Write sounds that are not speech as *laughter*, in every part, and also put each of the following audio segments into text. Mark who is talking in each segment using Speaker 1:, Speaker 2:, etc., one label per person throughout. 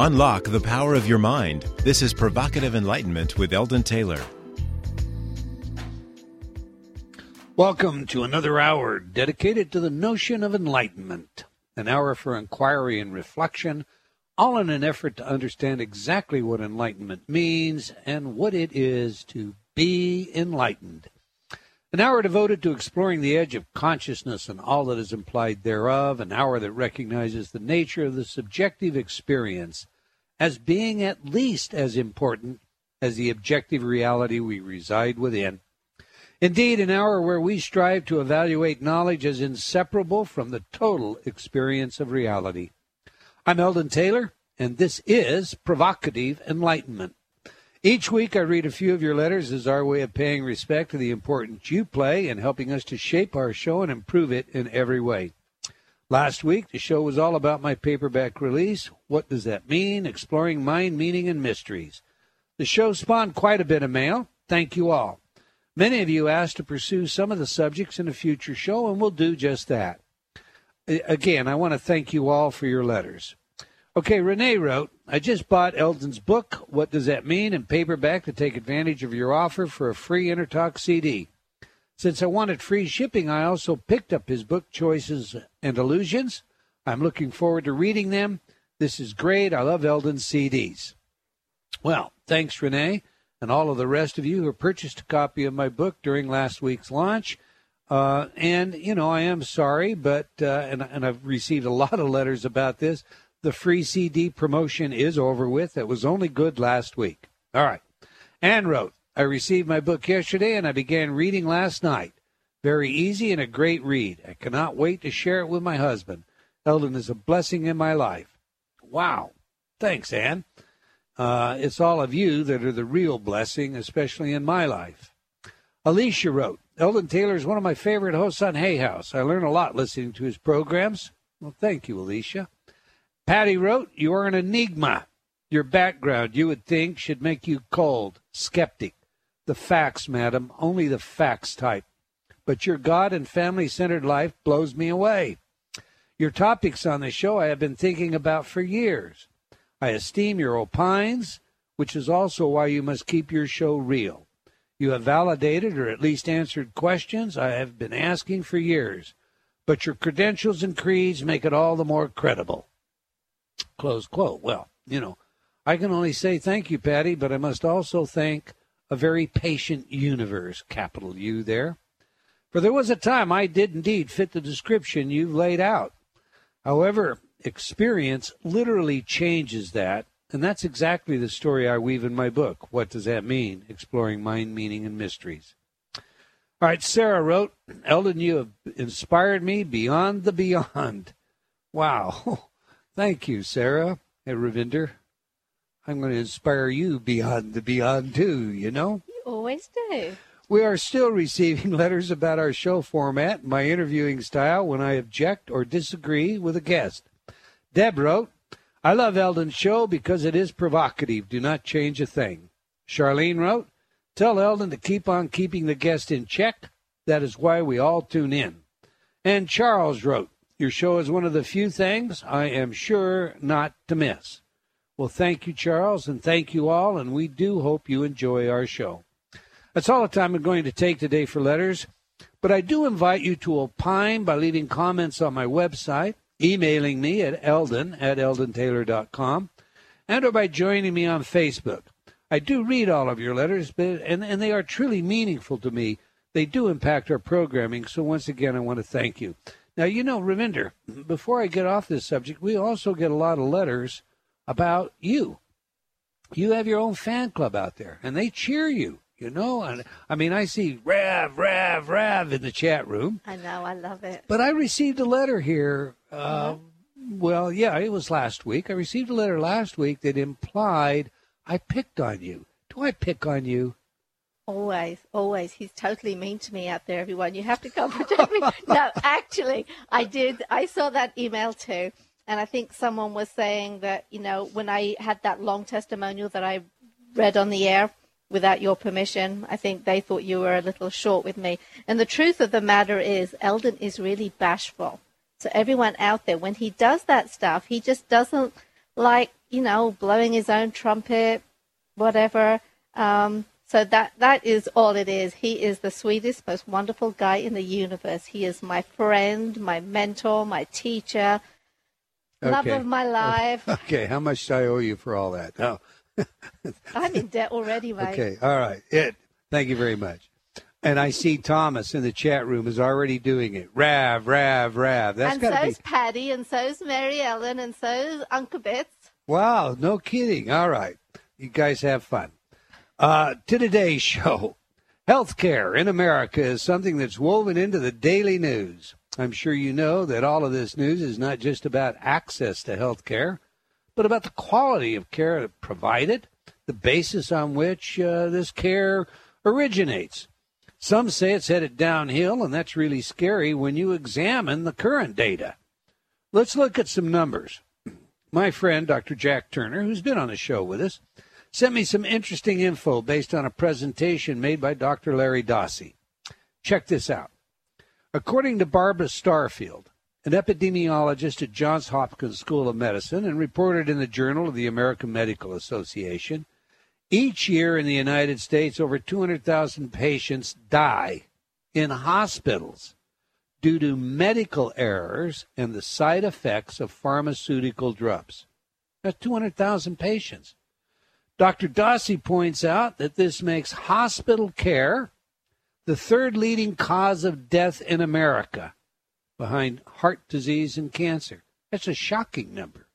Speaker 1: Unlock the power of your mind. This is Provocative Enlightenment with Eldon Taylor.
Speaker 2: Welcome to another hour dedicated to the notion of enlightenment, an hour for inquiry and reflection, all in an effort to understand exactly what enlightenment means and what it is to be enlightened. An hour devoted to exploring the edge of consciousness and all that is implied thereof, an hour that recognizes the nature of the subjective experience as being at least as important as the objective reality we reside within. Indeed, an hour where we strive to evaluate knowledge as inseparable from the total experience of reality. I'm Eldon Taylor, and this is Provocative Enlightenment. Each week, I read a few of your letters as our way of paying respect to the importance you play in helping us to shape our show and improve it in every way. Last week, the show was all about my paperback release. What does that mean? Exploring mind, meaning, and mysteries. The show spawned quite a bit of mail. Thank you all. Many of you asked to pursue some of the subjects in a future show, and we'll do just that. Again, I want to thank you all for your letters. Okay, Renee wrote, I just bought Eldon's book, What Does That Mean, in paperback to take advantage of your offer for a free InnerTalk CD. Since I wanted free shipping, I also picked up his book, Choices and Illusions. I'm looking forward to reading them. This is great. I love Eldon's CDs. Well, thanks, Renee, and all of the rest of you who purchased a copy of my book during last week's launch. Uh, and, you know, I am sorry, but, uh, and, and I've received a lot of letters about this the free CD promotion is over with. It was only good last week. All right. Anne wrote, I received my book yesterday and I began reading last night. Very easy and a great read. I cannot wait to share it with my husband. Eldon is a blessing in my life. Wow. Thanks, Anne. Uh, it's all of you that are the real blessing, especially in my life. Alicia wrote, Eldon Taylor is one of my favorite hosts on Hay House. I learn a lot listening to his programs. Well, thank you, Alicia. Patty wrote, You are an enigma. Your background, you would think, should make you cold, skeptic. The facts, madam, only the facts type. But your God and family centered life blows me away. Your topics on the show I have been thinking about for years. I esteem your opines, which is also why you must keep your show real. You have validated or at least answered questions I have been asking for years, but your credentials and creeds make it all the more credible. Close quote. Well, you know, I can only say thank you, Patty, but I must also thank a very patient universe, capital U there. For there was a time I did indeed fit the description you've laid out. However, experience literally changes that, and that's exactly the story I weave in my book. What does that mean? Exploring mind, meaning, and mysteries. All right, Sarah wrote, Eldon, you have inspired me beyond the beyond. *laughs* Wow. Thank you, Sarah and Ravinder. I'm going to inspire you beyond the beyond, too, you know?
Speaker 3: You always do.
Speaker 2: We are still receiving *laughs* letters about our show format and my interviewing style when I object or disagree with a guest. Deb wrote, I love Eldon's show because it is provocative. Do not change a thing. Charlene wrote, Tell Eldon to keep on keeping the guest in check. That is why we all tune in. And Charles wrote, your show is one of the few things I am sure not to miss. Well, thank you, Charles, and thank you all, and we do hope you enjoy our show. That's all the time I'm going to take today for letters, but I do invite you to opine by leaving comments on my website, emailing me at eldon at eldontaylor.com, and or by joining me on Facebook. I do read all of your letters, but, and, and they are truly meaningful to me. They do impact our programming, so once again, I want to thank you. Now, you know, Ravinder, before I get off this subject, we also get a lot of letters about you. You have your own fan club out there, and they cheer you. You know, and I mean, I see Rav, Rav, Rav in the chat room.
Speaker 3: I know, I love it.
Speaker 2: But I received a letter here. Uh, Well, yeah, it was last week. I received a letter last week that implied I picked on you. Do I pick on you?
Speaker 3: Always, always. He's totally mean to me out there, everyone. You have to come *laughs* protect me. no, actually, I did. I saw that email too. And I think someone was saying that, you know, when I had that long testimonial that I read on the air without your permission, I think they thought you were a little short with me. And the truth of the matter is, Eldon is really bashful. So everyone out there, when he does that stuff, he just doesn't like you know blowing his own trumpet, whatever. Um, so that that is all it is. He is the sweetest, most wonderful guy in the universe. He is my friend, my mentor, my teacher, love of my life. *laughs*
Speaker 2: Okay, how much do I owe you for all that? Oh, *laughs*
Speaker 3: I'm in debt already, mate.
Speaker 2: okay, all right. It. Thank you very much. And I see Thomas in the chat room is already doing it. Rav, Rav, Rav. That's
Speaker 3: and
Speaker 2: to be.
Speaker 3: so's Patty, and so's Mary Ellen, and so's Uncle Bits.
Speaker 2: Wow, no kidding. All right. You guys have fun. Uh, to today's *laughs* show, healthcare in America is something that's woven into the daily news. I'm sure you know that all of this news is not just about access to healthcare, but about the quality of care provided, the basis on which uh, this care originates. Some say it's headed downhill, and that's really scary when you examine the current data. Let's look at some numbers *clears throat* my friend Dr. Jack Turner, who's been on the show with us, sent me some interesting info based on a presentation made by Dr. Larry Dossey. Check this out. According to Barbara Starfield, an epidemiologist at Johns Hopkins School of Medicine and reported in the Journal of the American Medical Association, each year in the United States, over 200,000 patients die in hospitals due to medical errors and the side effects of pharmaceutical drugs. That's 200,000 patients. Dr. Dossey points out that this makes hospital care the third leading cause of death in America behind heart disease and cancer. That's a shocking number.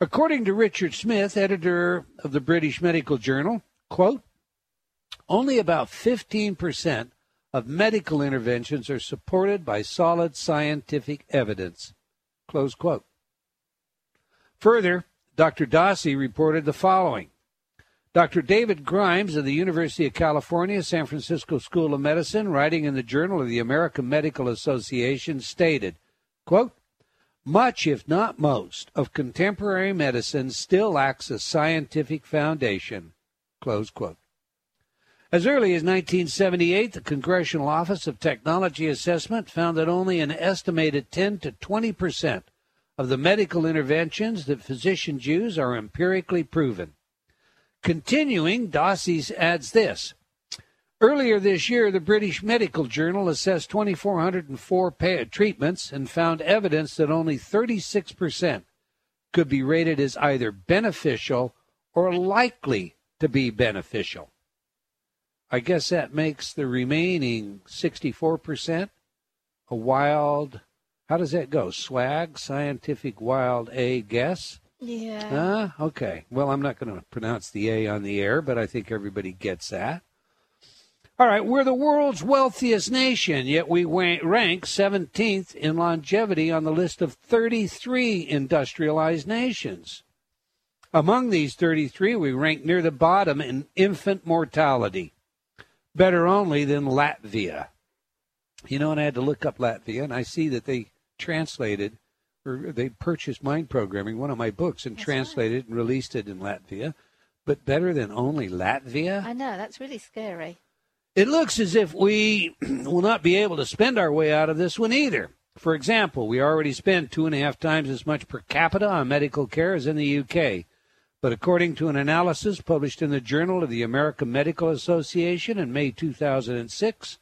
Speaker 2: According to Richard Smith, editor of the British Medical Journal, quote, only about 15% of medical interventions are supported by solid scientific evidence. Close quote. Further, Dr. Dossey reported the following. Dr. David Grimes of the University of California, San Francisco School of Medicine, writing in the Journal of the American Medical Association, stated, quote, much, if not most, of contemporary medicine still lacks a scientific foundation. As early as 1978, the Congressional Office of Technology Assessment found that only an estimated 10 to 20 percent of the medical interventions that physicians use are empirically proven. Continuing, Dossies adds this. Earlier this year, the British Medical Journal assessed 2,404 treatments and found evidence that only 36% could be rated as either beneficial or likely to be beneficial. I guess that makes the remaining 64% a wild, how does that go? Swag, scientific wild A guess?
Speaker 3: Yeah.
Speaker 2: Ah, okay. Well, I'm not going to pronounce the A on the air, but I think everybody gets that. All right, we're the world's wealthiest nation, yet we rank 17th in longevity on the list of 33 industrialized nations. Among these 33, we rank near the bottom in infant mortality, better only than Latvia. You know, and I had to look up Latvia, and I see that they translated or they purchased mind programming, one of my books, and
Speaker 3: That's
Speaker 2: translated and released it in Latvia. But better than only Latvia?
Speaker 3: I know that's really scary.
Speaker 2: It looks as if we *clears throat* will not be able to spend our way out of this one either. For example, we already spend two and a half times as much per capita on medical care as in the UK. But according to an analysis published in the Journal of the American Medical Association in May 2006,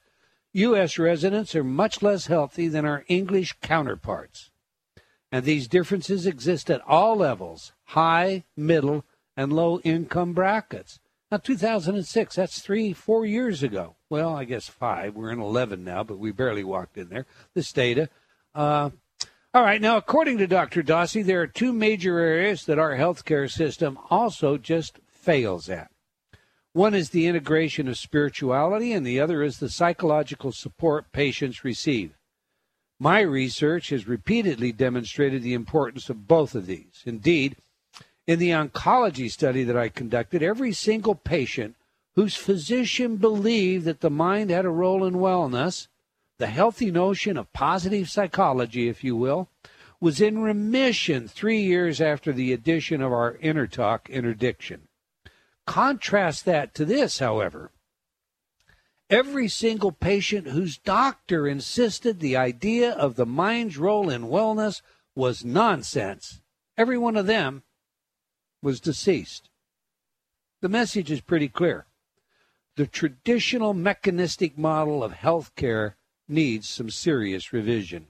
Speaker 2: U.S. residents are much less healthy than our English counterparts. And these differences exist at all levels high, middle, and low income brackets. Now, 2006, that's three, four years ago. Well, I guess five. We're in 11 now, but we barely walked in there. This data. Uh, all right, now, according to Dr. Dossey, there are two major areas that our healthcare system also just fails at. One is the integration of spirituality, and the other is the psychological support patients receive. My research has repeatedly demonstrated the importance of both of these. Indeed, in the oncology study that I conducted, every single patient whose physician believed that the mind had a role in wellness, the healthy notion of positive psychology, if you will, was in remission three years after the addition of our InnerTalk interdiction. Contrast that to this, however. Every single patient whose doctor insisted the idea of the mind's role in wellness was nonsense. Every one of them was deceased. The message is pretty clear. The traditional mechanistic model of healthcare needs some serious revision.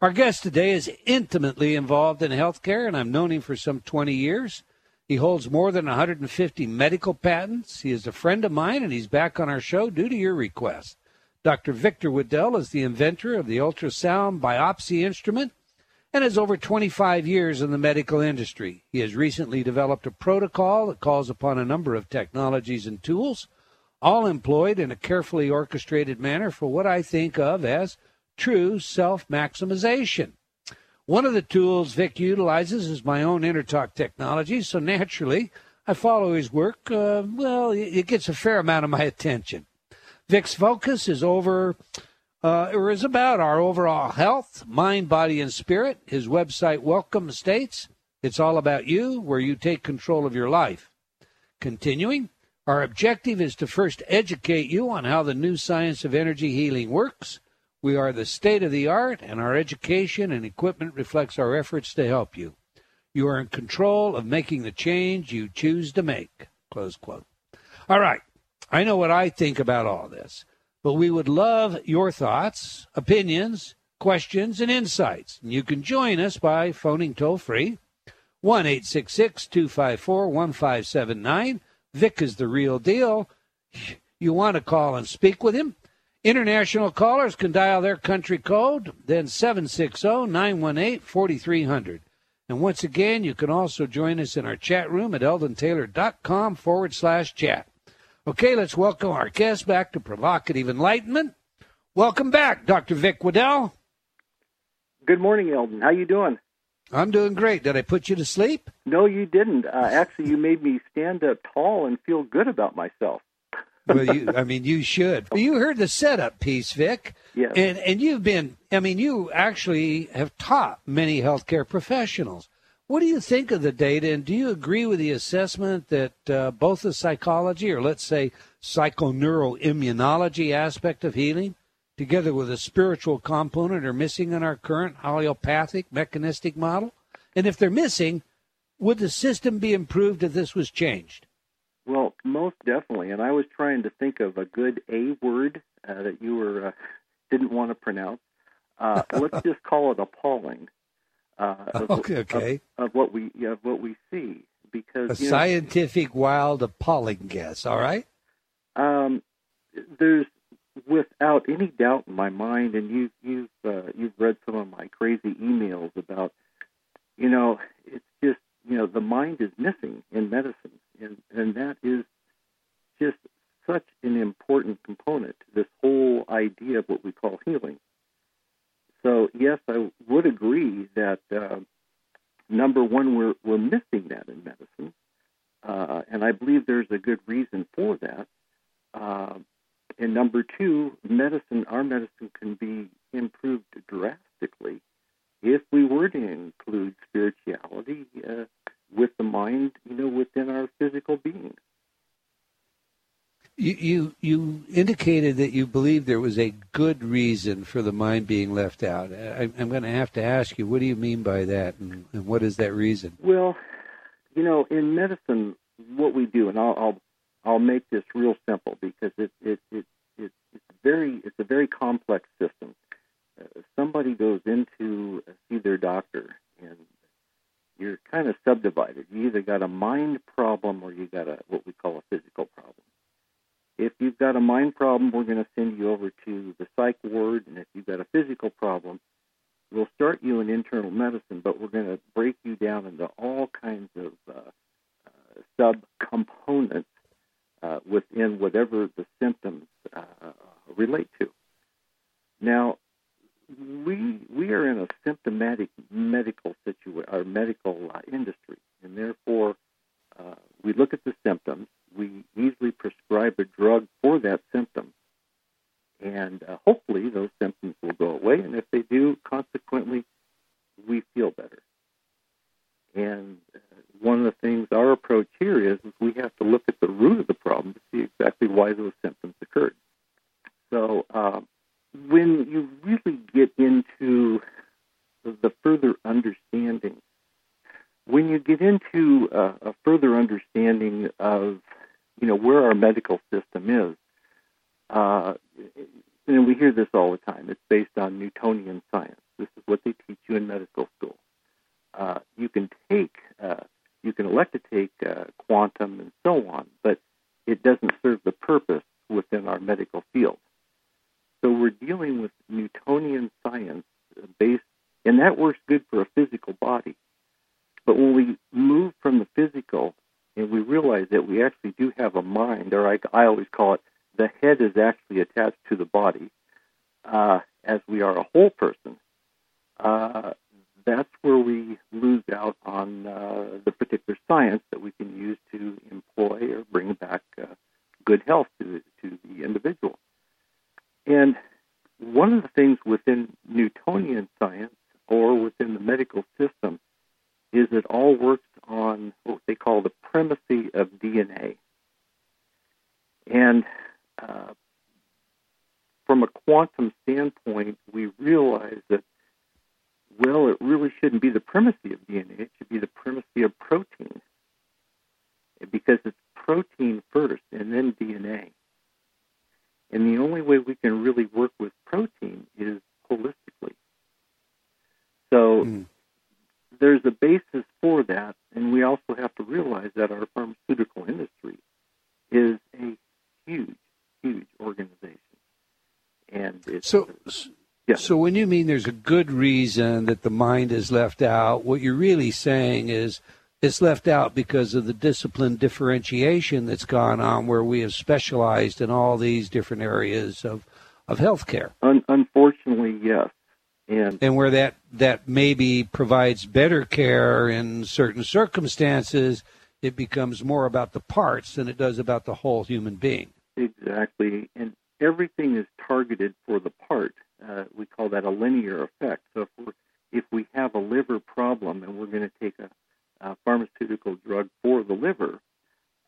Speaker 2: Our guest today is intimately involved in healthcare, and I've known him for some 20 years. He holds more than 150 medical patents. He is a friend of mine, and he's back on our show due to your request. Dr. Victor Waddell is the inventor of the ultrasound biopsy instrument and has over 25 years in the medical industry. He has recently developed a protocol that calls upon a number of technologies and tools, all employed in a carefully orchestrated manner for what I think of as true self maximization. One of the tools Vic utilizes is my own InnerTalk technology, so naturally I follow his work. Uh, well, it gets a fair amount of my attention. Vic's focus is over uh, or is about our overall health, mind, body, and spirit. His website, Welcome, states it's all about you, where you take control of your life. Continuing, our objective is to first educate you on how the new science of energy healing works. We are the state of the art, and our education and equipment reflects our efforts to help you. You are in control of making the change you choose to make. Close quote. All right. I know what I think about all this but we would love your thoughts, opinions, questions, and insights. And you can join us by phoning toll free 1 254 1579. Vic is the real deal. You want to call and speak with him? International callers can dial their country code, then 760 918 4300. And once again, you can also join us in our chat room at eldontaylor.com forward slash chat. Okay, let's welcome our guest back to Provocative Enlightenment. Welcome back, Dr. Vic Waddell.
Speaker 4: Good morning, Eldon. How you doing?
Speaker 2: I'm doing great. Did I put you to sleep?
Speaker 4: No, you didn't. Uh, actually, you made me stand up tall and feel good about myself.
Speaker 2: Well, you, I mean, you should. You heard the setup piece, Vic.
Speaker 4: Yes.
Speaker 2: And, and you've been, I mean, you actually have taught many healthcare professionals. What do you think of the data, and do you agree with the assessment that uh, both the psychology, or let's say psychoneuroimmunology aspect of healing, together with a spiritual component, are missing in our current allopathic mechanistic model? And if they're missing, would the system be improved if this was changed?
Speaker 4: Well, most definitely. And I was trying to think of a good A word uh, that you were uh, didn't want to pronounce. Uh, *laughs* let's just call it appalling
Speaker 2: uh, of, okay, *laughs* okay.
Speaker 4: Of, of, what we of what we see because
Speaker 2: a scientific know, wild appalling guess. All right.
Speaker 4: Um, there's without any doubt in my mind, and you you've uh, you've read some of my crazy emails about, you know, it's just you know the mind is missing in medicine, and and that is just such an important component to this whole idea of what we call healing. So yes, I would agree that uh, number one, we're we're missing that in medicine, uh, and I believe there's a good reason for that. Uh, and number two, medicine, our medicine can be improved drastically if we were to include spirituality uh, with the mind, you know, within our physical being.
Speaker 2: You, you you indicated that you believe there was a good reason for the mind being left out. I, am going to have to ask you, what do you mean by that, and, and, what is that reason?
Speaker 4: Well, you know, in medicine, what we do, and I'll I'll, I'll make this real simple because it it, it, it it's very it's a very complex system. Uh, somebody goes into see their doctor, and you're kind of subdivided. You either got a mind problem or you got a what we call a physical problem if you've got a mind problem, we're going to send you over to the psych ward. And if you've got a physical problem, we'll start you in internal medicine, but we're going to break you down into all kinds of uh, uh, subcomponents uh, within whatever the symptoms uh, relate to. Now, we we are in a symptomatic medical situation, our medical uh, industry, and therefore uh, we look at the symptoms we easily prescribe a drug for that symptom. And uh, hopefully those symptoms will go away. And if they do, consequently, we feel better. And uh, one of the things our approach here is, is we have to look at the root of the problem to see exactly why those symptoms occurred. So uh, when you really get into the further understanding when you get into a, a further understanding of, you know, where our medical system is, uh, and we hear this all the time. It's based on Newtonian science. This is what they teach you in medical school. Uh, you can take, uh, you can elect to take uh, quantum and so on, but it doesn't serve the purpose within our medical field. So with Newtonian science based, and that works good for a physical body. But when we move from the physical and we realize that we actually do have a mind, or I, I always call it the head is actually attached to the body, uh, as we are a whole person, uh, that's where we lose out on uh, the particular science that we can use to employ or bring back uh, good health to, to the individual. And one of the things within Newtonian science or within the medical system is it all works on what they call the primacy of DNA. And uh, from a quantum standpoint, we realize that, well, it really shouldn't be the primacy of DNA, it should be the primacy of protein. Because it's protein first and then DNA. And the only way we can really work with protein is holistically. So mm. there's a basis for that, and we also have to realize that our pharmaceutical industry is a huge, huge organization. And it's,
Speaker 2: so, yeah. So when you mean there's a good reason that the mind is left out, what you're really saying is it's left out because of the discipline differentiation that's gone on where we have specialized in all these different areas of, of healthcare.
Speaker 4: Un- unfortunately, yes. And,
Speaker 2: and where that, that maybe provides better care in certain circumstances, it becomes more about the parts than it does about the whole human being.
Speaker 4: Exactly. And everything is targeted for the part. Uh, we call that a linear effect. So if, we're, if we have a liver problem and we're going to take a uh, pharmaceutical drug for the liver,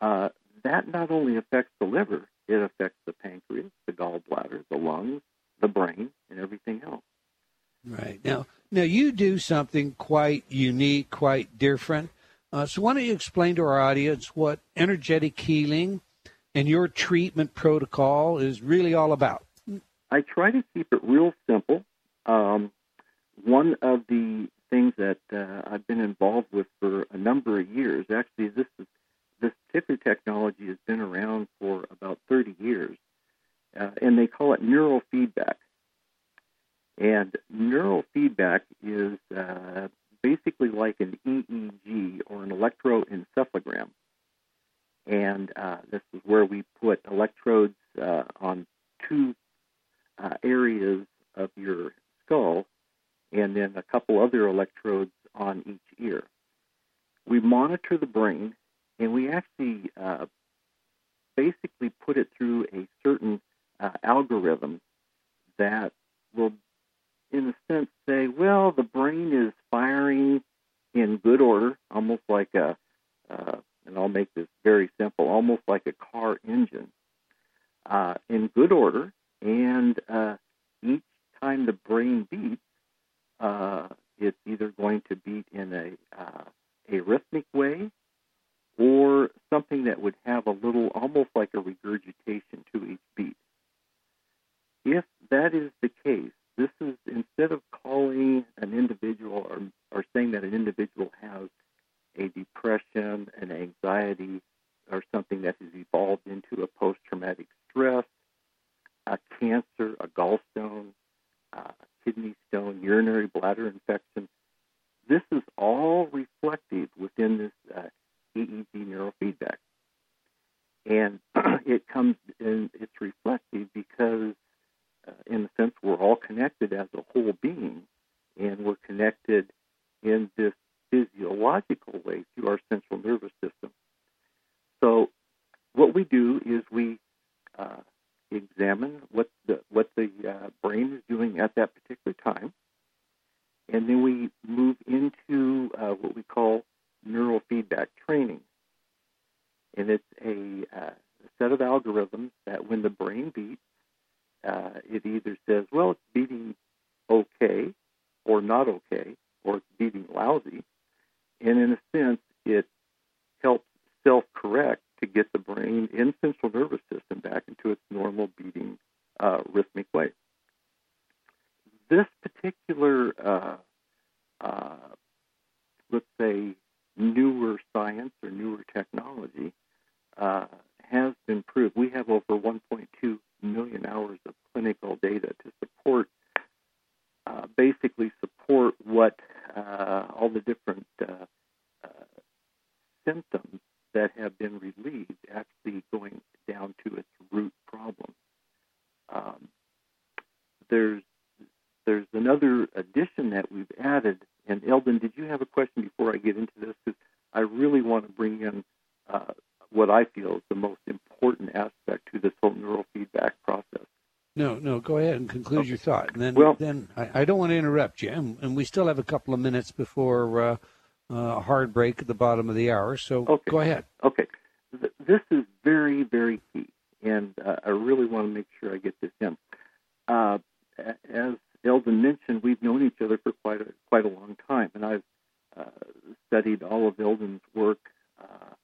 Speaker 4: uh, that not only affects the liver, it affects the pancreas, the gallbladder, the lungs, the brain, and everything else.
Speaker 2: Right now, now you do something quite unique, quite different. Uh, so, why don't you explain to our audience what energetic healing and your treatment protocol is really all about?
Speaker 4: I try to keep it real simple. Um, one of the things that uh, I've been involved with for a number of years. Actually, this is, this particular technology has been around for about 30 years, uh, and they call it neurofeedback. And neurofeedback is uh, basically like an EEG or an electroencephalogram. And uh, this is where we put electrodes uh, on two uh, areas of your skull and then a couple other electrodes on each ear. We monitor the brain, and we actually uh, basically put it through a certain uh, algorithm that will, in a sense, say, well, the brain is firing in good order, almost like a, uh, and I'll make this very simple, almost like a car engine, uh, in good order, and uh, each time the brain beats, uh, it's either going to beat in a uh, a rhythmic way or something that would have a little almost like a regurgitation to each beat. If that is the case, this is instead of calling an individual or, or saying that an individual has a depression, an anxiety, or something that has evolved into a post traumatic stress, a cancer, a gallstone, uh, kidney stone, urinary bladder infection. This is all reflected within this uh, EEG neurofeedback. And it comes and it's reflective because, uh, in a sense, we're all connected as a whole being, and we're connected in this physiological way through our central nervous system. So, what we do is we uh, examine what the what the uh, brain is doing at that particular time, and then we move into uh, what we call neurofeedback training. And it's a, uh, a, set of algorithms that when the brain beats, uh, says, well, it's beating okay, or not okay, or it's beating lousy. and in a sense, it helps self-correct to get the brain and central nervous system back into its normal beating uh, rhythmic way. This particular, uh, uh, let's say, newer science or newer technology uh, has been proved. We have over 1.2 million hours of clinical data to support, uh, basically support what uh, all the different uh, uh, symptoms that have been relieved, actually going down to its root problem. Um, there's there's another addition that we've added. And Eldon, did you have a question before I get into this? Because I really want to bring in uh, what I feel is the most important aspect to this whole neurofeedback process.
Speaker 2: No, no, go ahead and conclude
Speaker 4: okay.
Speaker 2: your thought. And then,
Speaker 4: well,
Speaker 2: then I, I, don't want to interrupt you, and, and, we still have a couple of minutes before uh, uh, a hard break at the bottom of the hour. So
Speaker 4: okay.
Speaker 2: go ahead.
Speaker 4: Okay, this is very, very key, and uh, I really want to make sure I get this in. Uh, as Eldon mentioned, we've known each other for quite a quite a long time, and I've uh, studied all of Eldon's work, uh,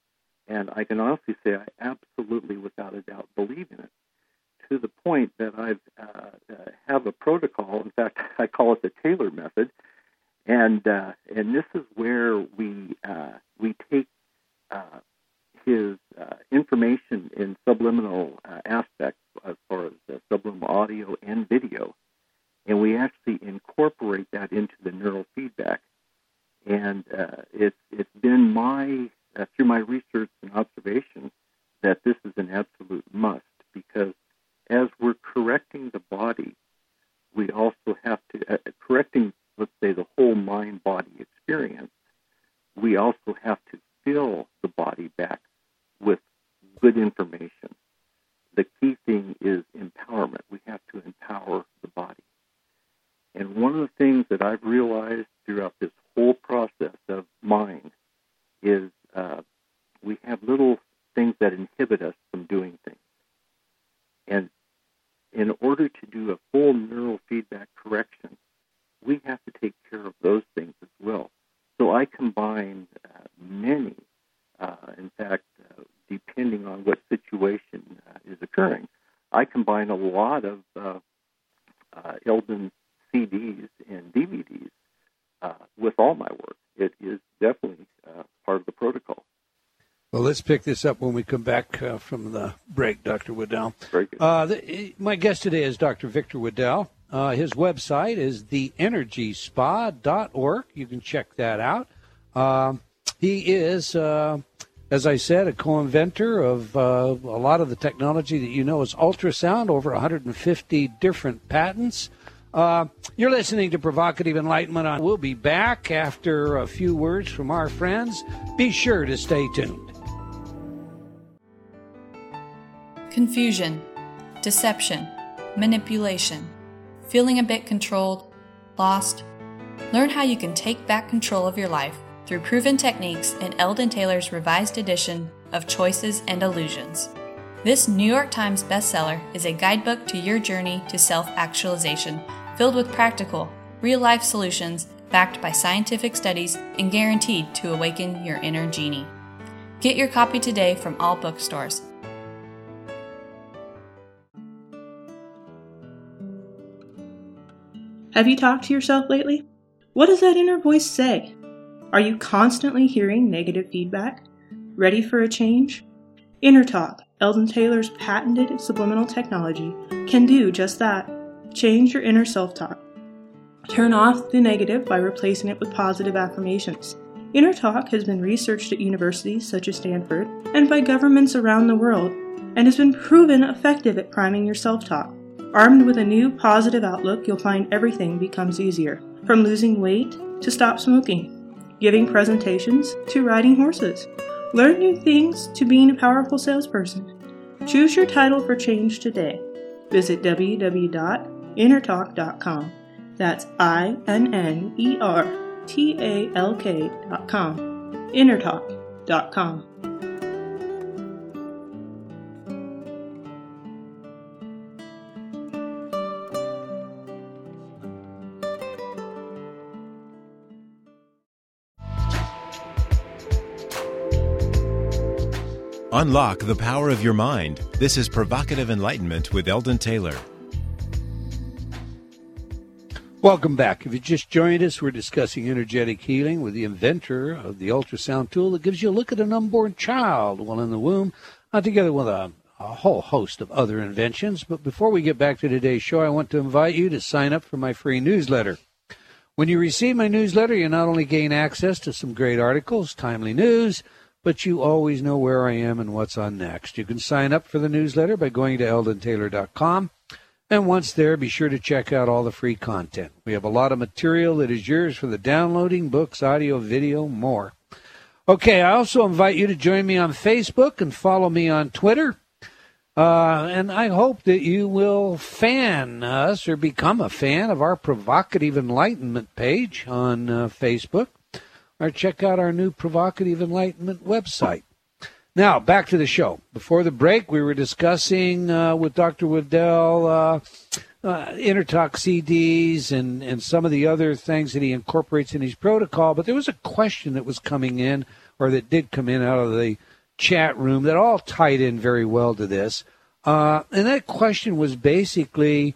Speaker 4: and I can honestly say I absolutely, without a doubt, believe in it. To the point that I uh, uh, have a protocol. In fact, I call it the Taylor method, and uh, and this is where we uh, we take his information in subliminal aspects as far as subliminal audio and video. And we actually incorporate that into the neural feedback. And uh, it's it's been my uh, through my research and observation that this is an absolute must because as we're correcting the body, we also have to uh, correcting let's say the whole mind body experience. We also have to fill the body back with good information. The key thing is empowerment. We have to empower the body. And one of the things that I've realized throughout this whole process of mind is uh, we have little things that inhibit us from doing things. And in order to do a full neurofeedback correction, we have to take care of those things as well. So I combine uh, many, uh, in fact, uh, depending on what situation uh, is occurring, I combine a lot of uh, uh, Eldon's CDs and DVDs uh, with all my work. It is definitely uh, part of the protocol.
Speaker 2: Well, let's pick this up when we come back uh, from the break, Dr. Waddell. Uh, the, my guest today is Dr. Victor Waddell. Uh, his website is theenergyspa.org. You can check that out. Um, he is, uh, as I said, a co-inventor of uh, a lot of the technology that you know as ultrasound, over 150 different patents. Uh, you're listening to Provocative Enlightenment. We'll be back after a few words from our friends. Be sure to stay tuned.
Speaker 5: Confusion, deception, manipulation, feeling a bit controlled, lost. Learn how you can take back control of your life through proven techniques in Eldon Taylor's revised edition of Choices and Illusions. This New York Times bestseller is a guidebook to your journey to self actualization filled with practical, real life solutions backed by scientific studies and guaranteed to awaken your inner genie. Get your copy today from all bookstores.
Speaker 6: Have you talked to yourself lately? What does that inner voice say? Are you constantly hearing negative feedback? Ready for a change? Inner Talk, Eldon Taylor's patented subliminal technology, can do just that. Change your inner self talk. Turn off the negative by replacing it with positive affirmations. Inner Talk has been researched at universities such as Stanford and by governments around the world and has been proven effective at priming your self talk. Armed with a new positive outlook, you'll find everything becomes easier. From losing weight to stop smoking, giving presentations to riding horses. Learn new things to being a powerful salesperson. Choose your title for change today. Visit www innertalk.com. That's I N N E R T A L K.com. Innertalk.com.
Speaker 1: Unlock the power of your mind. This is Provocative Enlightenment with Eldon Taylor.
Speaker 2: Welcome back. If you just joined us, we're discussing energetic healing with the inventor of the ultrasound tool that gives you a look at an unborn child while in the womb, uh, together with a, a whole host of other inventions. But before we get back to today's show, I want to invite you to sign up for my free newsletter. When you receive my newsletter, you not only gain access to some great articles, timely news, but you always know where I am and what's on next. You can sign up for the newsletter by going to eldontaylor.com and once there, be sure to check out all the free content. We have a lot of material that is yours for the downloading, books, audio, video, more. Okay, I also invite you to join me on Facebook and follow me on Twitter. Uh, and I hope that you will fan us or become a fan of our Provocative Enlightenment page on uh, Facebook or check out our new Provocative Enlightenment website. Now, back to the show. Before the break, we were discussing uh, with Dr. Waddell uh, uh, InnerTalk CDs and, and some of the other things that he incorporates in his protocol. But there was a question that was coming in, or that did come in out of the chat room, that all tied in very well to this. Uh, and that question was basically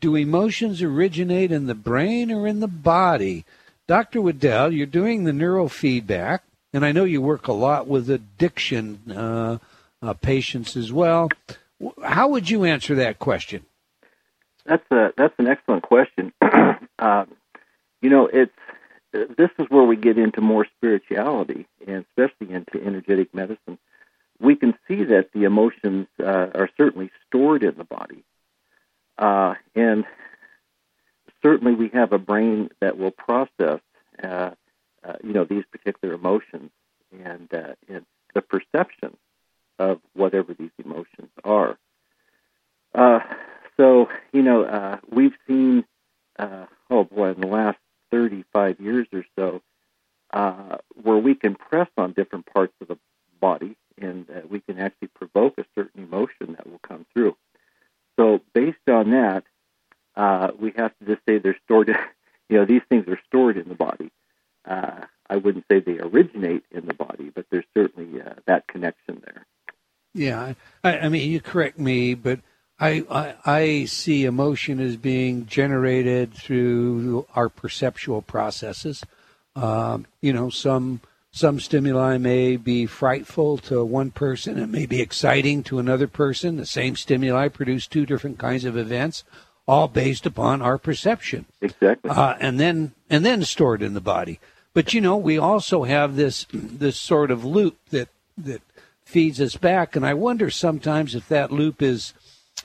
Speaker 2: do emotions originate in the brain or in the body? Dr. Waddell, you're doing the neurofeedback and I know you work a lot with addiction uh, uh, patients as well. How would you answer that question?
Speaker 4: That's a that's an excellent question. *clears throat* um, you know, it's this is where we get into more spirituality and especially into energetic medicine. We can see that the emotions uh, are certainly stored in the body, uh, and certainly we have a brain that will process uh, uh, you know these particular emotions and, uh, and the perception of whatever these emotions are. Uh, so you know uh, we've seen uh, oh boy in the last 35 years or so where we can press on different parts of the body and we can actually provoke a certain emotion that will come through. So based on that, we have to just say they're stored. *laughs* you know these things are stored in the body uh, I wouldn't say they originate in the body, but there's certainly uh, that connection there.
Speaker 2: Yeah, I, I, mean, you correct me, but I, I, I see emotion as being generated through our perceptual processes. Um, you know, some some stimuli may be frightful to one person, it may be exciting to another person. The same stimuli produce two different kinds of events, all based upon our perception.
Speaker 4: Exactly.
Speaker 2: Uh, and then and then stored in the body. But you know, we also have this this sort of loop that that feeds us back, and I wonder sometimes if that loop is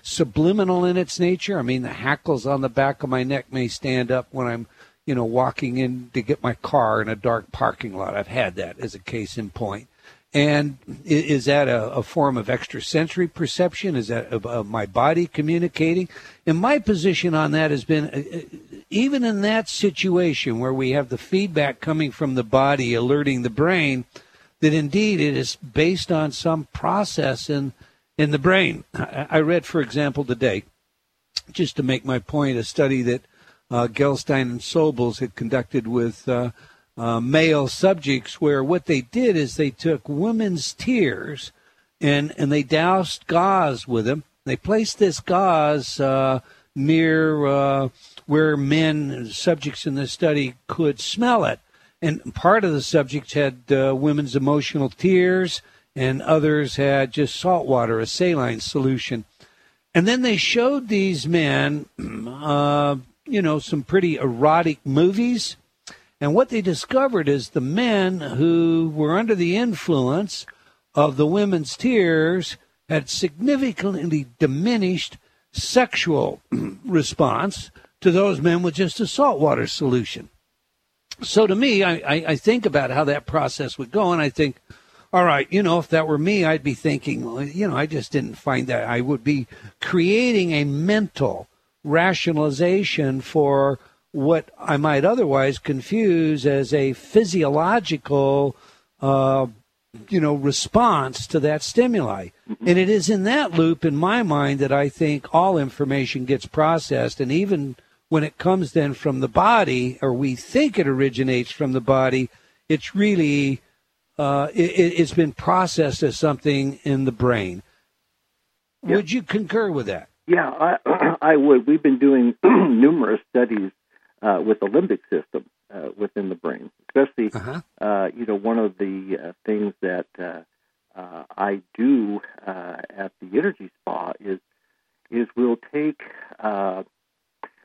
Speaker 2: subliminal in its nature. I mean, the hackles on the back of my neck may stand up when I'm, you know, walking in to get my car in a dark parking lot. I've had that as a case in point. And is that a, a form of extrasensory perception? Is that a, a, my body communicating? And my position on that has been uh, uh, even in that situation where we have the feedback coming from the body alerting the brain, that indeed it is based on some process in, in the brain. I read, for example, today, just to make my point, a study that uh, Gelstein and Sobels had conducted with. Uh, uh, male subjects where what they did is they took women's tears and, and they doused gauze with them. They placed this gauze uh, near uh, where men, subjects in the study, could smell it. And part of the subjects had uh, women's emotional tears, and others had just salt water, a saline solution. And then they showed these men, *clears throat* uh, you know, some pretty erotic movies and what they discovered is the men who were under the influence of the women's tears had significantly diminished sexual *clears throat* response to those men with just a saltwater solution. So to me, I, I, I, think about how that process would go, and I think, all right, you know, if that were me, I'd be thinking, you know, I just didn't find that. I would be creating a mental rationalization for what I might otherwise confuse as a physiological, uh, you know, response to that stimuli. Mm-hmm. And it is in that loop, in my mind, that I think all information gets processed. And even when it comes then from the body, or we think it originates from the body, it's really uh, it, has been processed as something in the brain. Would you concur with that?
Speaker 4: Yeah, I, *clears throat* I would. We've been doing *clears throat* numerous studies uh, with the limbic system uh, within the brain, especially,
Speaker 2: Uh-huh.
Speaker 4: uh, you know, one of the uh, things that uh, uh, I do uh, at the energy spa is is we'll take uh,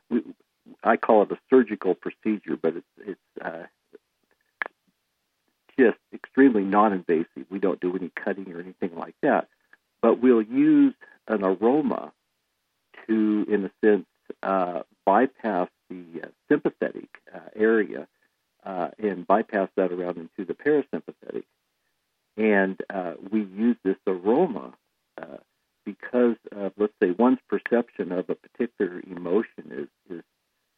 Speaker 4: we, I call it a surgical procedure, but it's it's uh, just extremely non-invasive. We don't do any cutting or anything like that, but we'll use an aroma to, in a sense, uh, bypass the uh, sympathetic uh, area uh, and bypass that around into the parasympathetic. And uh, we use this aroma uh, because of, let's say, one's perception of a particular emotion is, is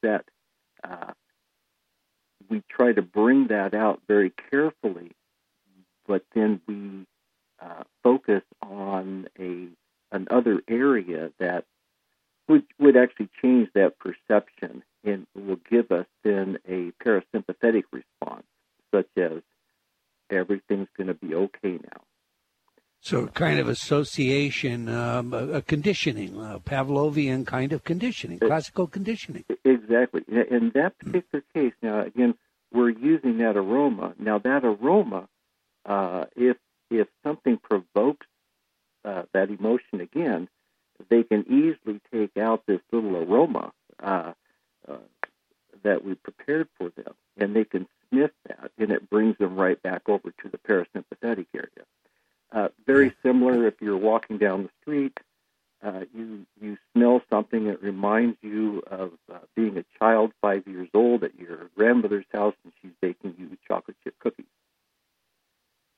Speaker 4: set. Uh, we try to bring that out very carefully, but then we uh, focus on a another area that would would actually change that perception and will give us then a parasympathetic response, such as everything's going to be okay now.
Speaker 2: So, kind of association, um, a, a conditioning, a Pavlovian kind of conditioning, classical conditioning.
Speaker 4: Exactly. In that particular case, now again, we're using that aroma. Now, that aroma, uh, if if something provokes uh, that emotion again, they can easily take out this little aroma uh, uh, that we prepared for them, and they can sniff that, and it brings them right back over to the parasympathetic area. Uh, very similar if you're walking down the street, uh, you you smell something that reminds you of uh, being a child, five years old, at your grandmother's house, and she's baking you chocolate chip cookies.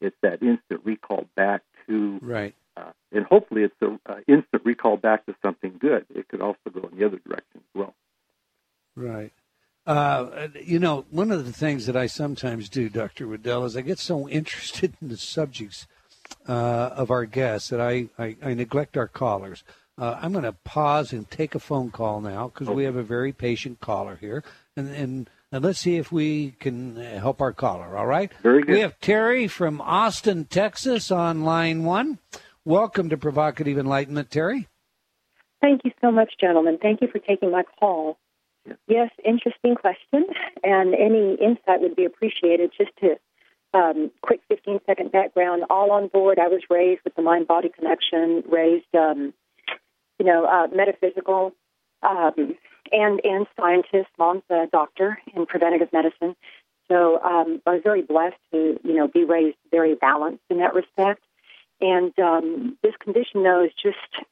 Speaker 4: It's that instant recall back to
Speaker 2: Right.
Speaker 4: uh, and hopefully it's an uh, instant recall back to something good. It could also go in the other direction as well.
Speaker 2: Right. Uh, you know, one of the things that I sometimes do, Dr. Waddell, is I get so interested *laughs* in the subjects uh, of our guests that I, I, I neglect our callers. Uh, I'm going to pause and take a phone call now because we have a very patient caller here. And, and, and let's see if we can uh, help our caller, all right?
Speaker 4: Very good.
Speaker 2: We have Terry from Austin, Texas on line one. Welcome to Provocative Enlightenment, Terry.
Speaker 7: Thank you so much, gentlemen. Thank you for taking my call. Yes, interesting question, and any insight would be appreciated. Just to um, quick 15 second background, all on board. I was raised with the mind body connection, raised, um, you know, uh, metaphysical um, and and scientist. Mom's a doctor in preventative medicine, so um, I was very blessed to you know be raised very balanced in that respect. And um, this condition, though, is just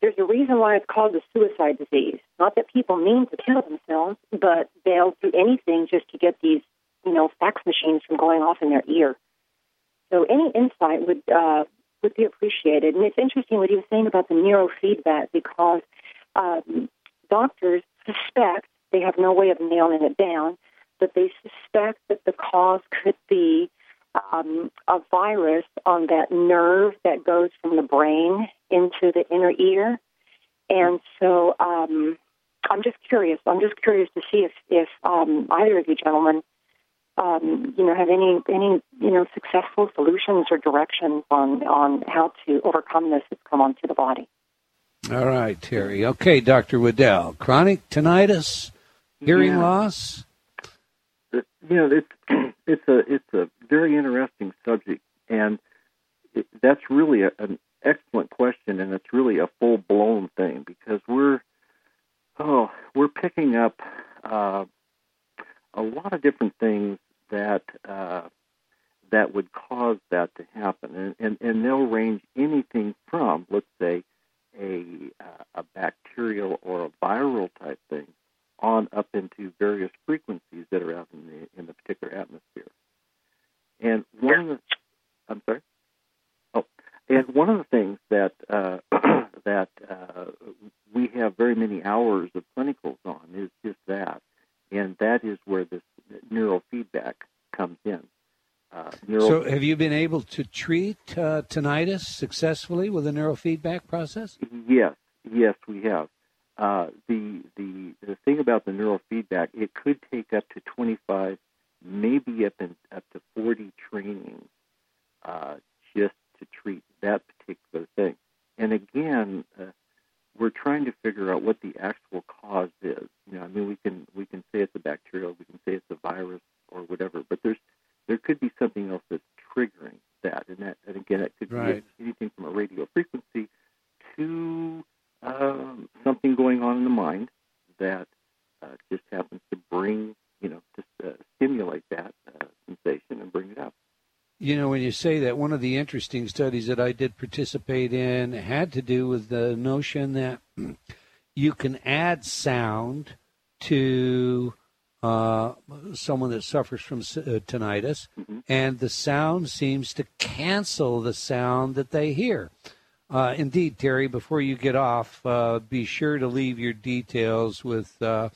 Speaker 7: there's a reason why it's called the suicide disease. Not that people mean to kill themselves, but they'll do anything just to get these, you know, fax machines from going off in their ear. So any insight would uh, would be appreciated. And it's interesting what he was saying about the neurofeedback because um, doctors suspect they have no way of nailing it down, but they suspect that the cause could be um, a virus on that nerve that goes from the brain into the inner ear. And so um, I'm just curious. I'm just curious to see if, if um, either of you gentlemen, um, you know, have any any you know successful solutions or directions on on how to overcome this that's come onto the body.
Speaker 2: All right, Terry. Okay, Dr. Waddell. Chronic tinnitus, hearing
Speaker 4: Yeah.
Speaker 2: loss.
Speaker 4: It- you know, it's *clears throat* it's a it's a very interesting subject, and it, that's really a, an excellent question, and it's really a full blown thing because we're oh we're picking up uh, a lot of different things that uh, that would cause that to happen, and, and and they'll range anything from let's say a uh, a bacterial or a viral type thing on up into various frequencies that are out in the in the particular atmosphere. And one of the I'm sorry. And one of the things that uh, *clears throat* that uh, we have very many hours of clinicals on is just that, and that is where this neurofeedback comes in. Uh,
Speaker 2: So, have you been able to treat uh, tinnitus successfully with a neurofeedback process?
Speaker 4: Yes, yes, we have. Uh, the the the thing about the neurofeedback, it could take up to 25, maybe up in, up to 40 trainings to treat that particular thing. And again, uh, we're
Speaker 2: trying
Speaker 4: to figure out what the actual cause is. You know, I mean, we can we can say it's a bacterial, we can say it's a virus or whatever, but there's there could be something else
Speaker 2: You know, when you say that, one of the interesting studies that I did participate in had to do with the notion that you can add sound to uh, someone that suffers from uh, tinnitus, and the sound seems to cancel the sound that they hear. Uh, indeed, Terry, before you get off, uh, be sure to leave your details with uh,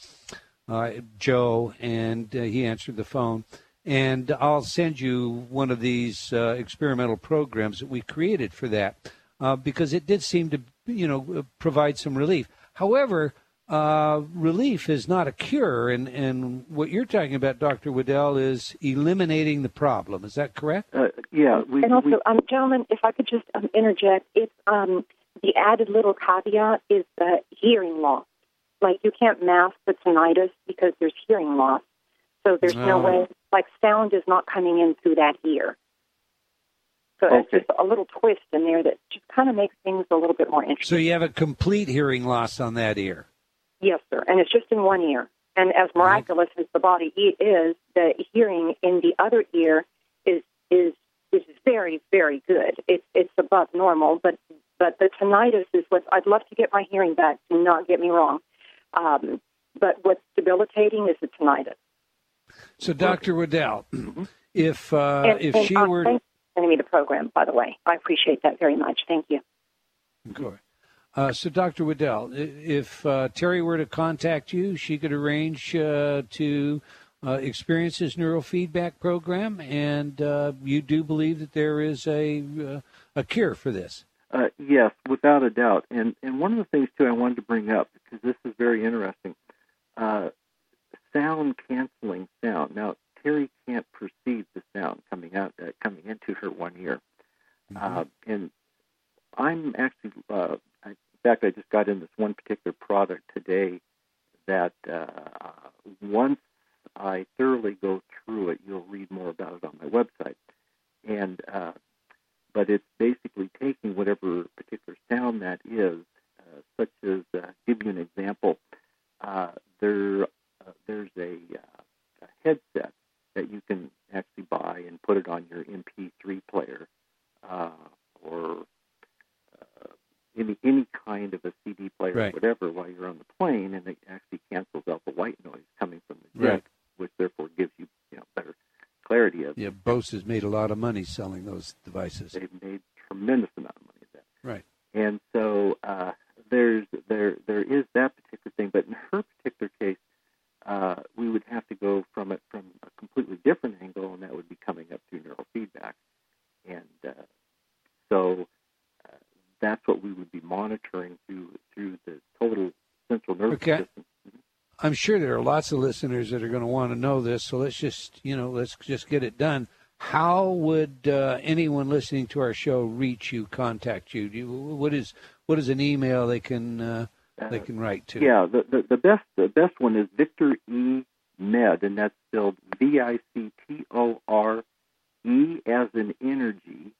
Speaker 2: uh, Joe, and uh, he answered the phone. And I'll send you one of these uh, experimental programs that we created for that uh, because it did seem to, you know, provide some relief. However, uh, relief is not a cure, and, and what you're talking about, Dr. Waddell, is eliminating the problem. Is that correct?
Speaker 4: Uh, yeah, we,
Speaker 7: and also,
Speaker 4: we,
Speaker 7: um, gentlemen, if I could just um, interject, it's um, the added little caveat is the hearing loss. Like you can't mask the tinnitus because there's hearing loss, so there's no
Speaker 2: Oh.
Speaker 7: way. Like sound is not coming in through that ear. So it's just a little twist in there that just kind of makes things a little bit more interesting.
Speaker 2: So you have a complete hearing loss on that ear.
Speaker 7: Yes, sir, and it's just in one ear. And as miraculous as the body is, the hearing in the other ear is is is very very good. It's it's above normal, but but the tinnitus is what I'd love to get my hearing back. Do not get me wrong, um, but what's debilitating is the tinnitus.
Speaker 2: So, Dr. Waddell, if uh,
Speaker 7: and,
Speaker 2: if
Speaker 7: and,
Speaker 2: she
Speaker 7: uh,
Speaker 2: were
Speaker 7: thanks for sending me the program, by the way, I appreciate that very much. Thank you.
Speaker 2: Good. Uh, so, Dr. Waddell, if uh, Terry were to contact you, she could arrange uh, to uh, experience this neurofeedback program, and uh, you do believe that there is a uh, a cure for this.
Speaker 4: Uh, yes, without a doubt. And and one of the things too I wanted to bring up because this is very interesting. Uh, sound canceling sound. Now Terry can't perceive the sound coming out uh, coming into her one ear, uh, and I'm actually. Uh, I, in fact, I just got in this one particular product today that uh, once I thoroughly go through it, you'll read more about it on my website. And uh, but it's basically taking whatever particular sound that is, uh, such as uh, give you an example. Uh, there, uh, there's a, uh, a headset that you can actually buy and put it on your MP3 player uh, or uh, any any kind of a CD player
Speaker 2: Right.
Speaker 4: or whatever while you're on the plane, and it actually cancels out the white noise coming from the
Speaker 2: Right.
Speaker 4: jet, which therefore gives you you know better clarity of
Speaker 2: Yeah, Bose has made a lot of money selling those devices.
Speaker 4: they've made tremendous amount of money at that.
Speaker 2: Right.
Speaker 4: And so uh, there's there there is that particular thing, but in her particular case, uh, we would have to go from it from a completely different angle, and that would be coming up through neurofeedback. And uh, so uh, that's what we would be monitoring through through the total central nervous
Speaker 2: Okay.
Speaker 4: system.
Speaker 2: I'm sure there are lots of listeners that are going to want to know this. So let's just, you know, let's just get it done. How would uh, anyone listening to our show reach you, contact you? You? What is what is an email they can uh, they can write to?
Speaker 4: Yeah, the, the the best the best one is Victor E Med, and that's spelled V I C T O R E as in energy,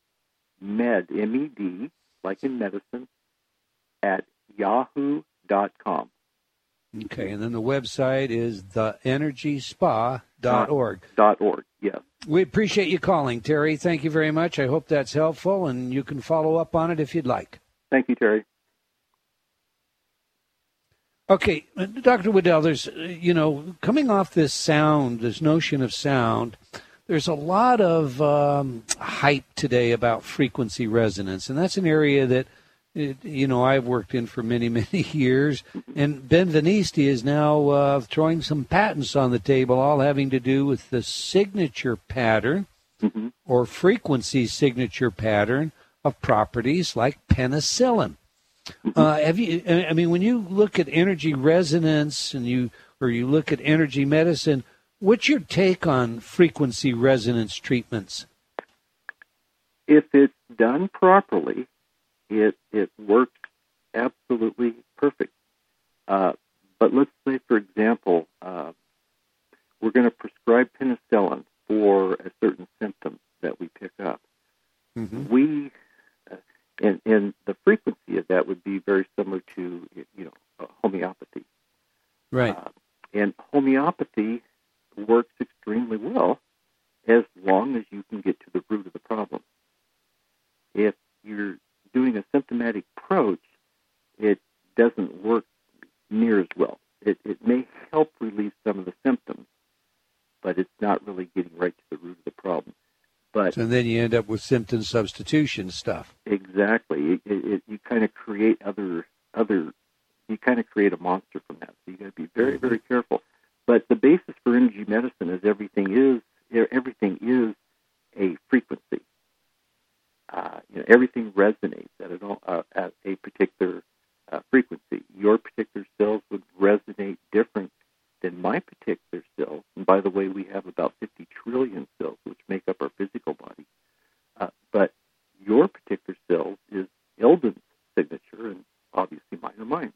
Speaker 4: Med M E D like in medicine at yahoo.com.
Speaker 2: Okay, and then the website is theenergyspa.org.
Speaker 4: Dot org. Yes.
Speaker 2: We appreciate you calling, Terry. Thank you very much. I hope that's helpful, and you can follow up on it if you'd like.
Speaker 4: Thank you, Terry.
Speaker 2: Okay, Dr. Waddell, there's, you know, coming off this sound, this notion of sound, there's a lot of um, hype today about frequency resonance, and that's an area that, it, you know, I've worked in for many, *laughs* many years. And Benveniste is now uh, throwing some patents on the table, all having to do with the signature pattern
Speaker 4: hmm
Speaker 2: or frequency signature pattern of properties like penicillin. Uh, have you? I mean, when you look at energy resonance and you, or you look at energy medicine, what's your take on frequency resonance treatments?
Speaker 4: If it's done properly, it it worked absolutely perfect. Uh, but let's say, for example, uh, we're going to prescribe penicillin for a certain symptom that we pick up.
Speaker 2: Mm-hmm.
Speaker 4: We uh, and and the frequency of that would be very similar to you know uh, homeopathy.
Speaker 2: Right.
Speaker 4: Uh, and homeopathy works extremely well as long as you can get to the root of the problem. If you're doing a symptomatic approach, it doesn't work near as well. It, it may help relieve some of the symptoms, but it's not really getting right to the root of the problem. But
Speaker 2: so then you end up with symptom substitution stuff.
Speaker 4: Exactly. It, it, you kind of create other other. You kind of create a monster from that. So you got to be very mm-hmm. very careful. But the basis for energy medicine is everything is everything is a frequency. Uh, you know, everything resonates at, an, uh, at a particular uh, frequency. Your particular cells would resonate different than my particular cells. And by the way, we have about 50 trillion cells, which make up our physical body. Uh, but your particular cells is Eldon's signature, and obviously mine are mine.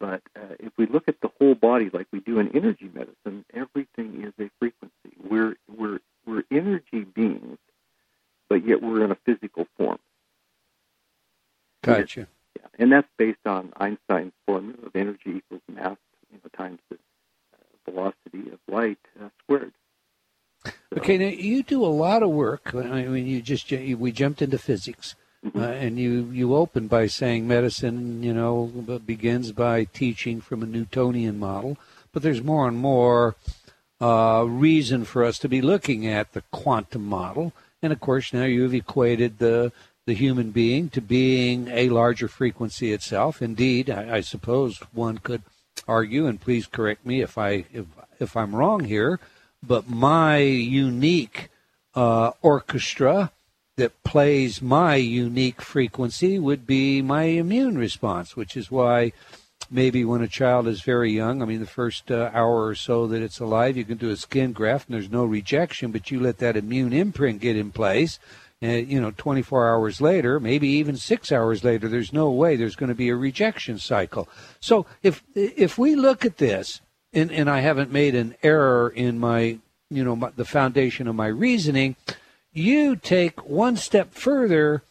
Speaker 4: But uh, if we look at the whole body like we do in energy medicine, everything is a frequency. We're we're we're energy beings, but yet we're in a physical form.
Speaker 2: Gotcha.
Speaker 4: Yeah, and that's based on Einstein's formula of energy equals mass you know, times the uh, velocity of light uh, squared.
Speaker 2: So, okay, now you do a lot of work. I mean, you just we jumped into physics, mm-hmm. uh, and you you open by saying medicine, you know, begins by teaching from a Newtonian model, but there's more and more uh, reason for us to be looking at the quantum model, and of course now you've equated the the human being to being a larger frequency itself. Indeed, I, I suppose one could argue, and please correct me if I if, if I'm wrong here, but my unique uh, orchestra that plays my unique frequency would be my immune response, which is why maybe when a child is very young, I mean, the first uh, hour or so that it's alive, you can do a skin graft and there's no rejection, but you let that immune imprint get in place and you know 24 hours later maybe even 6 hours later there's no way there's going to be a rejection cycle. So if if we look at this and and I haven't made an error in my you know my, the foundation of my reasoning you take one step further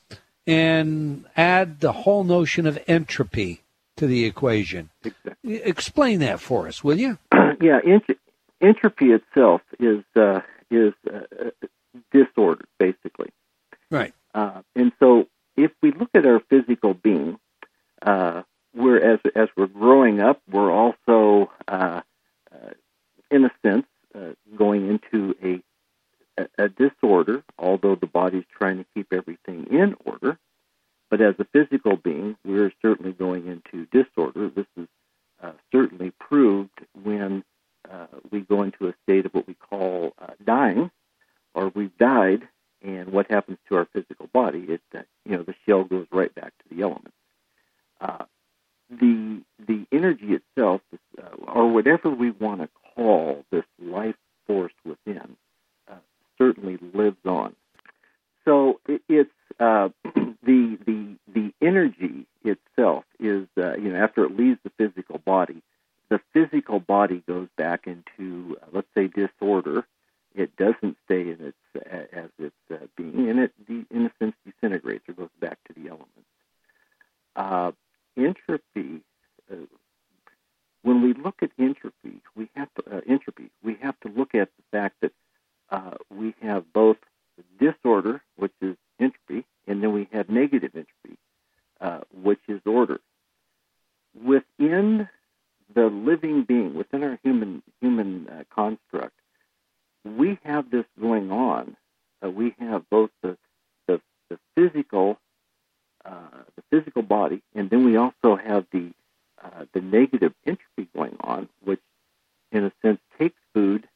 Speaker 2: and add the whole notion of entropy to the equation exactly. explain that for us will you *clears throat*
Speaker 4: yeah ent- entropy itself is uh, is uh, disorder basically
Speaker 2: Right.
Speaker 4: Uh, and so if we look at our physical being, uh, we're as as we're growing up, we're also, uh, uh in a sense, uh, going into a, a, a disorder. Although the body's trying to keep everything in order, but as a physical being, we're certainly going into disorder. This is uh, certainly proved when we go into a state of what we call dying, or we've died and what happens to our physical body. It uh, you know the shell goes right back to the elements. Uh, the the energy itself, uh, or whatever we want to call this life force within, uh, certainly lives on. So it, it's uh, the the the energy itself is uh, you know after it leaves the physical body, the physical body goes back into let's say disorder it doesn't stay in its as its uh, being, and it in a sense disintegrates or goes back to the elements. Uh, entropy. Uh, when we look at entropy, we have to uh, entropy. We have to look at the fact that uh, we have both disorder, which is entropy, and then we have negative entropy, uh, which is order. Within the living being, within our human human construct, we have this going on. Uh, we have both the the, the physical uh, the physical body, and then we also have the uh, the negative entropy going on, which in a sense takes food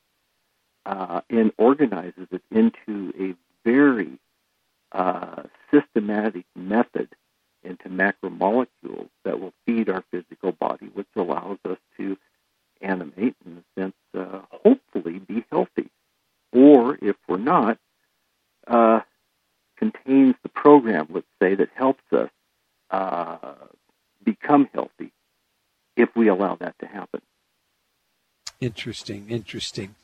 Speaker 4: uh, and organizes it into a very uh, systematic method into macromolecules that will feed our physical body, which allows us to animate, in a sense, uh, hopefully be healthy or if we're not, uh, contains the program, let's say, that helps us uh, become healthy if we allow that to happen.
Speaker 2: Interesting, interesting.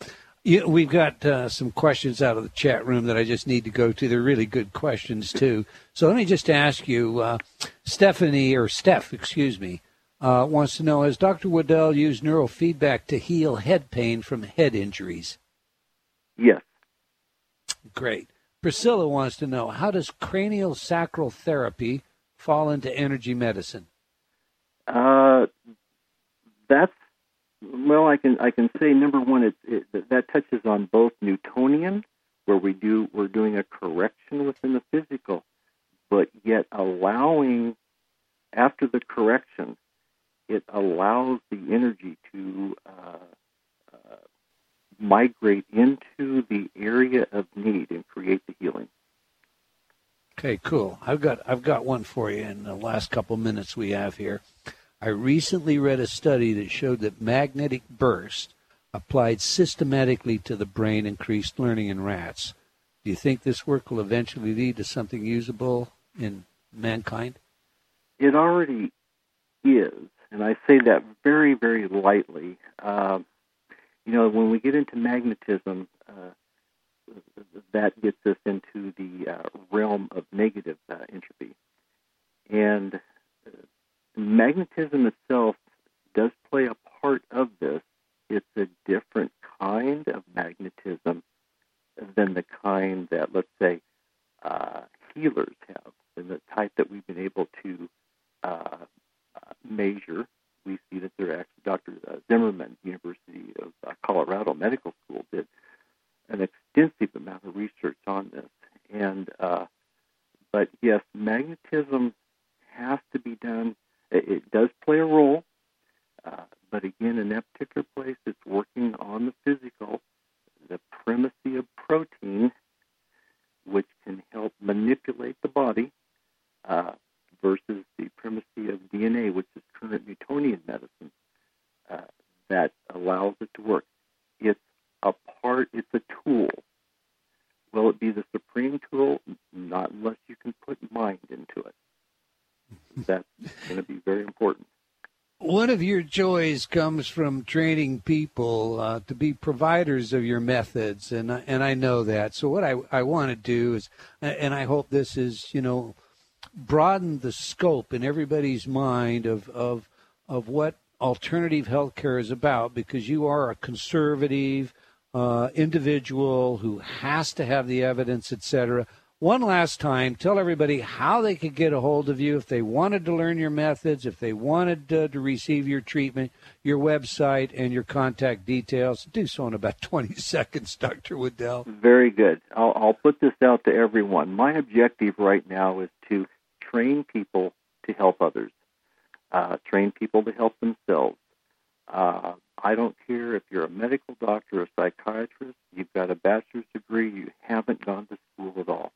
Speaker 2: You know, we've got uh, some questions out of the chat room that I just need to go to. They're really good questions, too. So let me just ask you uh, Stephanie, or Steph, excuse me, uh, wants to know Has Dr. Waddell used neurofeedback to heal head pain from head injuries?
Speaker 4: Yes,
Speaker 2: Great. Priscilla wants to know how does cranial sacral therapy fall into energy medicine?
Speaker 4: Uh, that's well, I can I can say number one, it, it, that touches on both Newtonian, where we do we're doing a correction within the physical, but yet allowing after the correction, it allows the energy to uh, uh, migrate into the area of need and create the healing.
Speaker 2: Okay, cool. I've got I've got one for you in the last couple minutes we have here. I recently read a study that showed that magnetic burst applied systematically to the brain increased learning in rats. Do you think this work will eventually lead to something usable in mankind?
Speaker 4: It already is, and I say that very, very lightly. Uh, you know, when we get into magnetism, uh, that gets us into the uh, realm of negative uh, entropy. And uh, magnetism itself does play a part of this. It's a different kind of magnetism than the kind that, let's say, uh, healers have, and the type that we've been able to measure. We see that there actually, Dr. Uh, Zimmerman, University of uh, Colorado Medical School, did an extensive amount of research on this. And, but yes, magnetism has to be done it, it does play a role, uh, but again, in that particular place, it's working on the physical, the primacy of protein, which can help manipulate the body, uh, versus the primacy of DNA, which is current Newtonian medicine, uh, that allows it to work. It's a part, it's a tool. Will it be the supreme tool? Not unless you can put mind into it that's going to be very important.
Speaker 2: One of your joys comes from training people uh, to be providers of your methods, and and I know that. So what I I want to do is, and I hope this is you know, broaden the scope in everybody's mind of of of what alternative healthcare is about, because you are a conservative uh, individual who has to have the evidence, etc one last time, tell everybody how they could get a hold of you if they wanted to learn your methods, if they wanted to receive your treatment, your website, and your contact details. Do so in about *laughs* 20 seconds, Dr. Waddell.
Speaker 4: Very good. I'll, I'll put this out to everyone. My objective right now is to train people to help others, uh, train people to help themselves. Uh, I don't care if you're a medical doctor or a psychiatrist, you've got a bachelor's degree, you haven't gone to school at all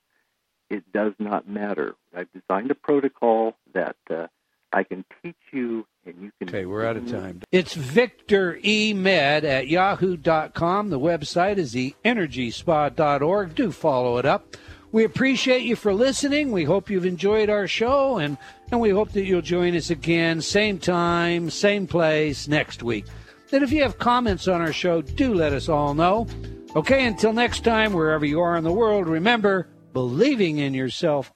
Speaker 4: it does not matter. I've designed a protocol that uh, I can teach you, and you can.
Speaker 2: Okay, we're out of time. It's Victor E. Med at yahoo.com. The website is the energyspa.org. Do follow it up. We appreciate you for listening. We hope you've enjoyed our show, and, and we hope that you'll join us again, same time, same place, next week. And if you have comments on our show, do let us all know. Okay, until next time, wherever you are in the world, remember, Believing in yourself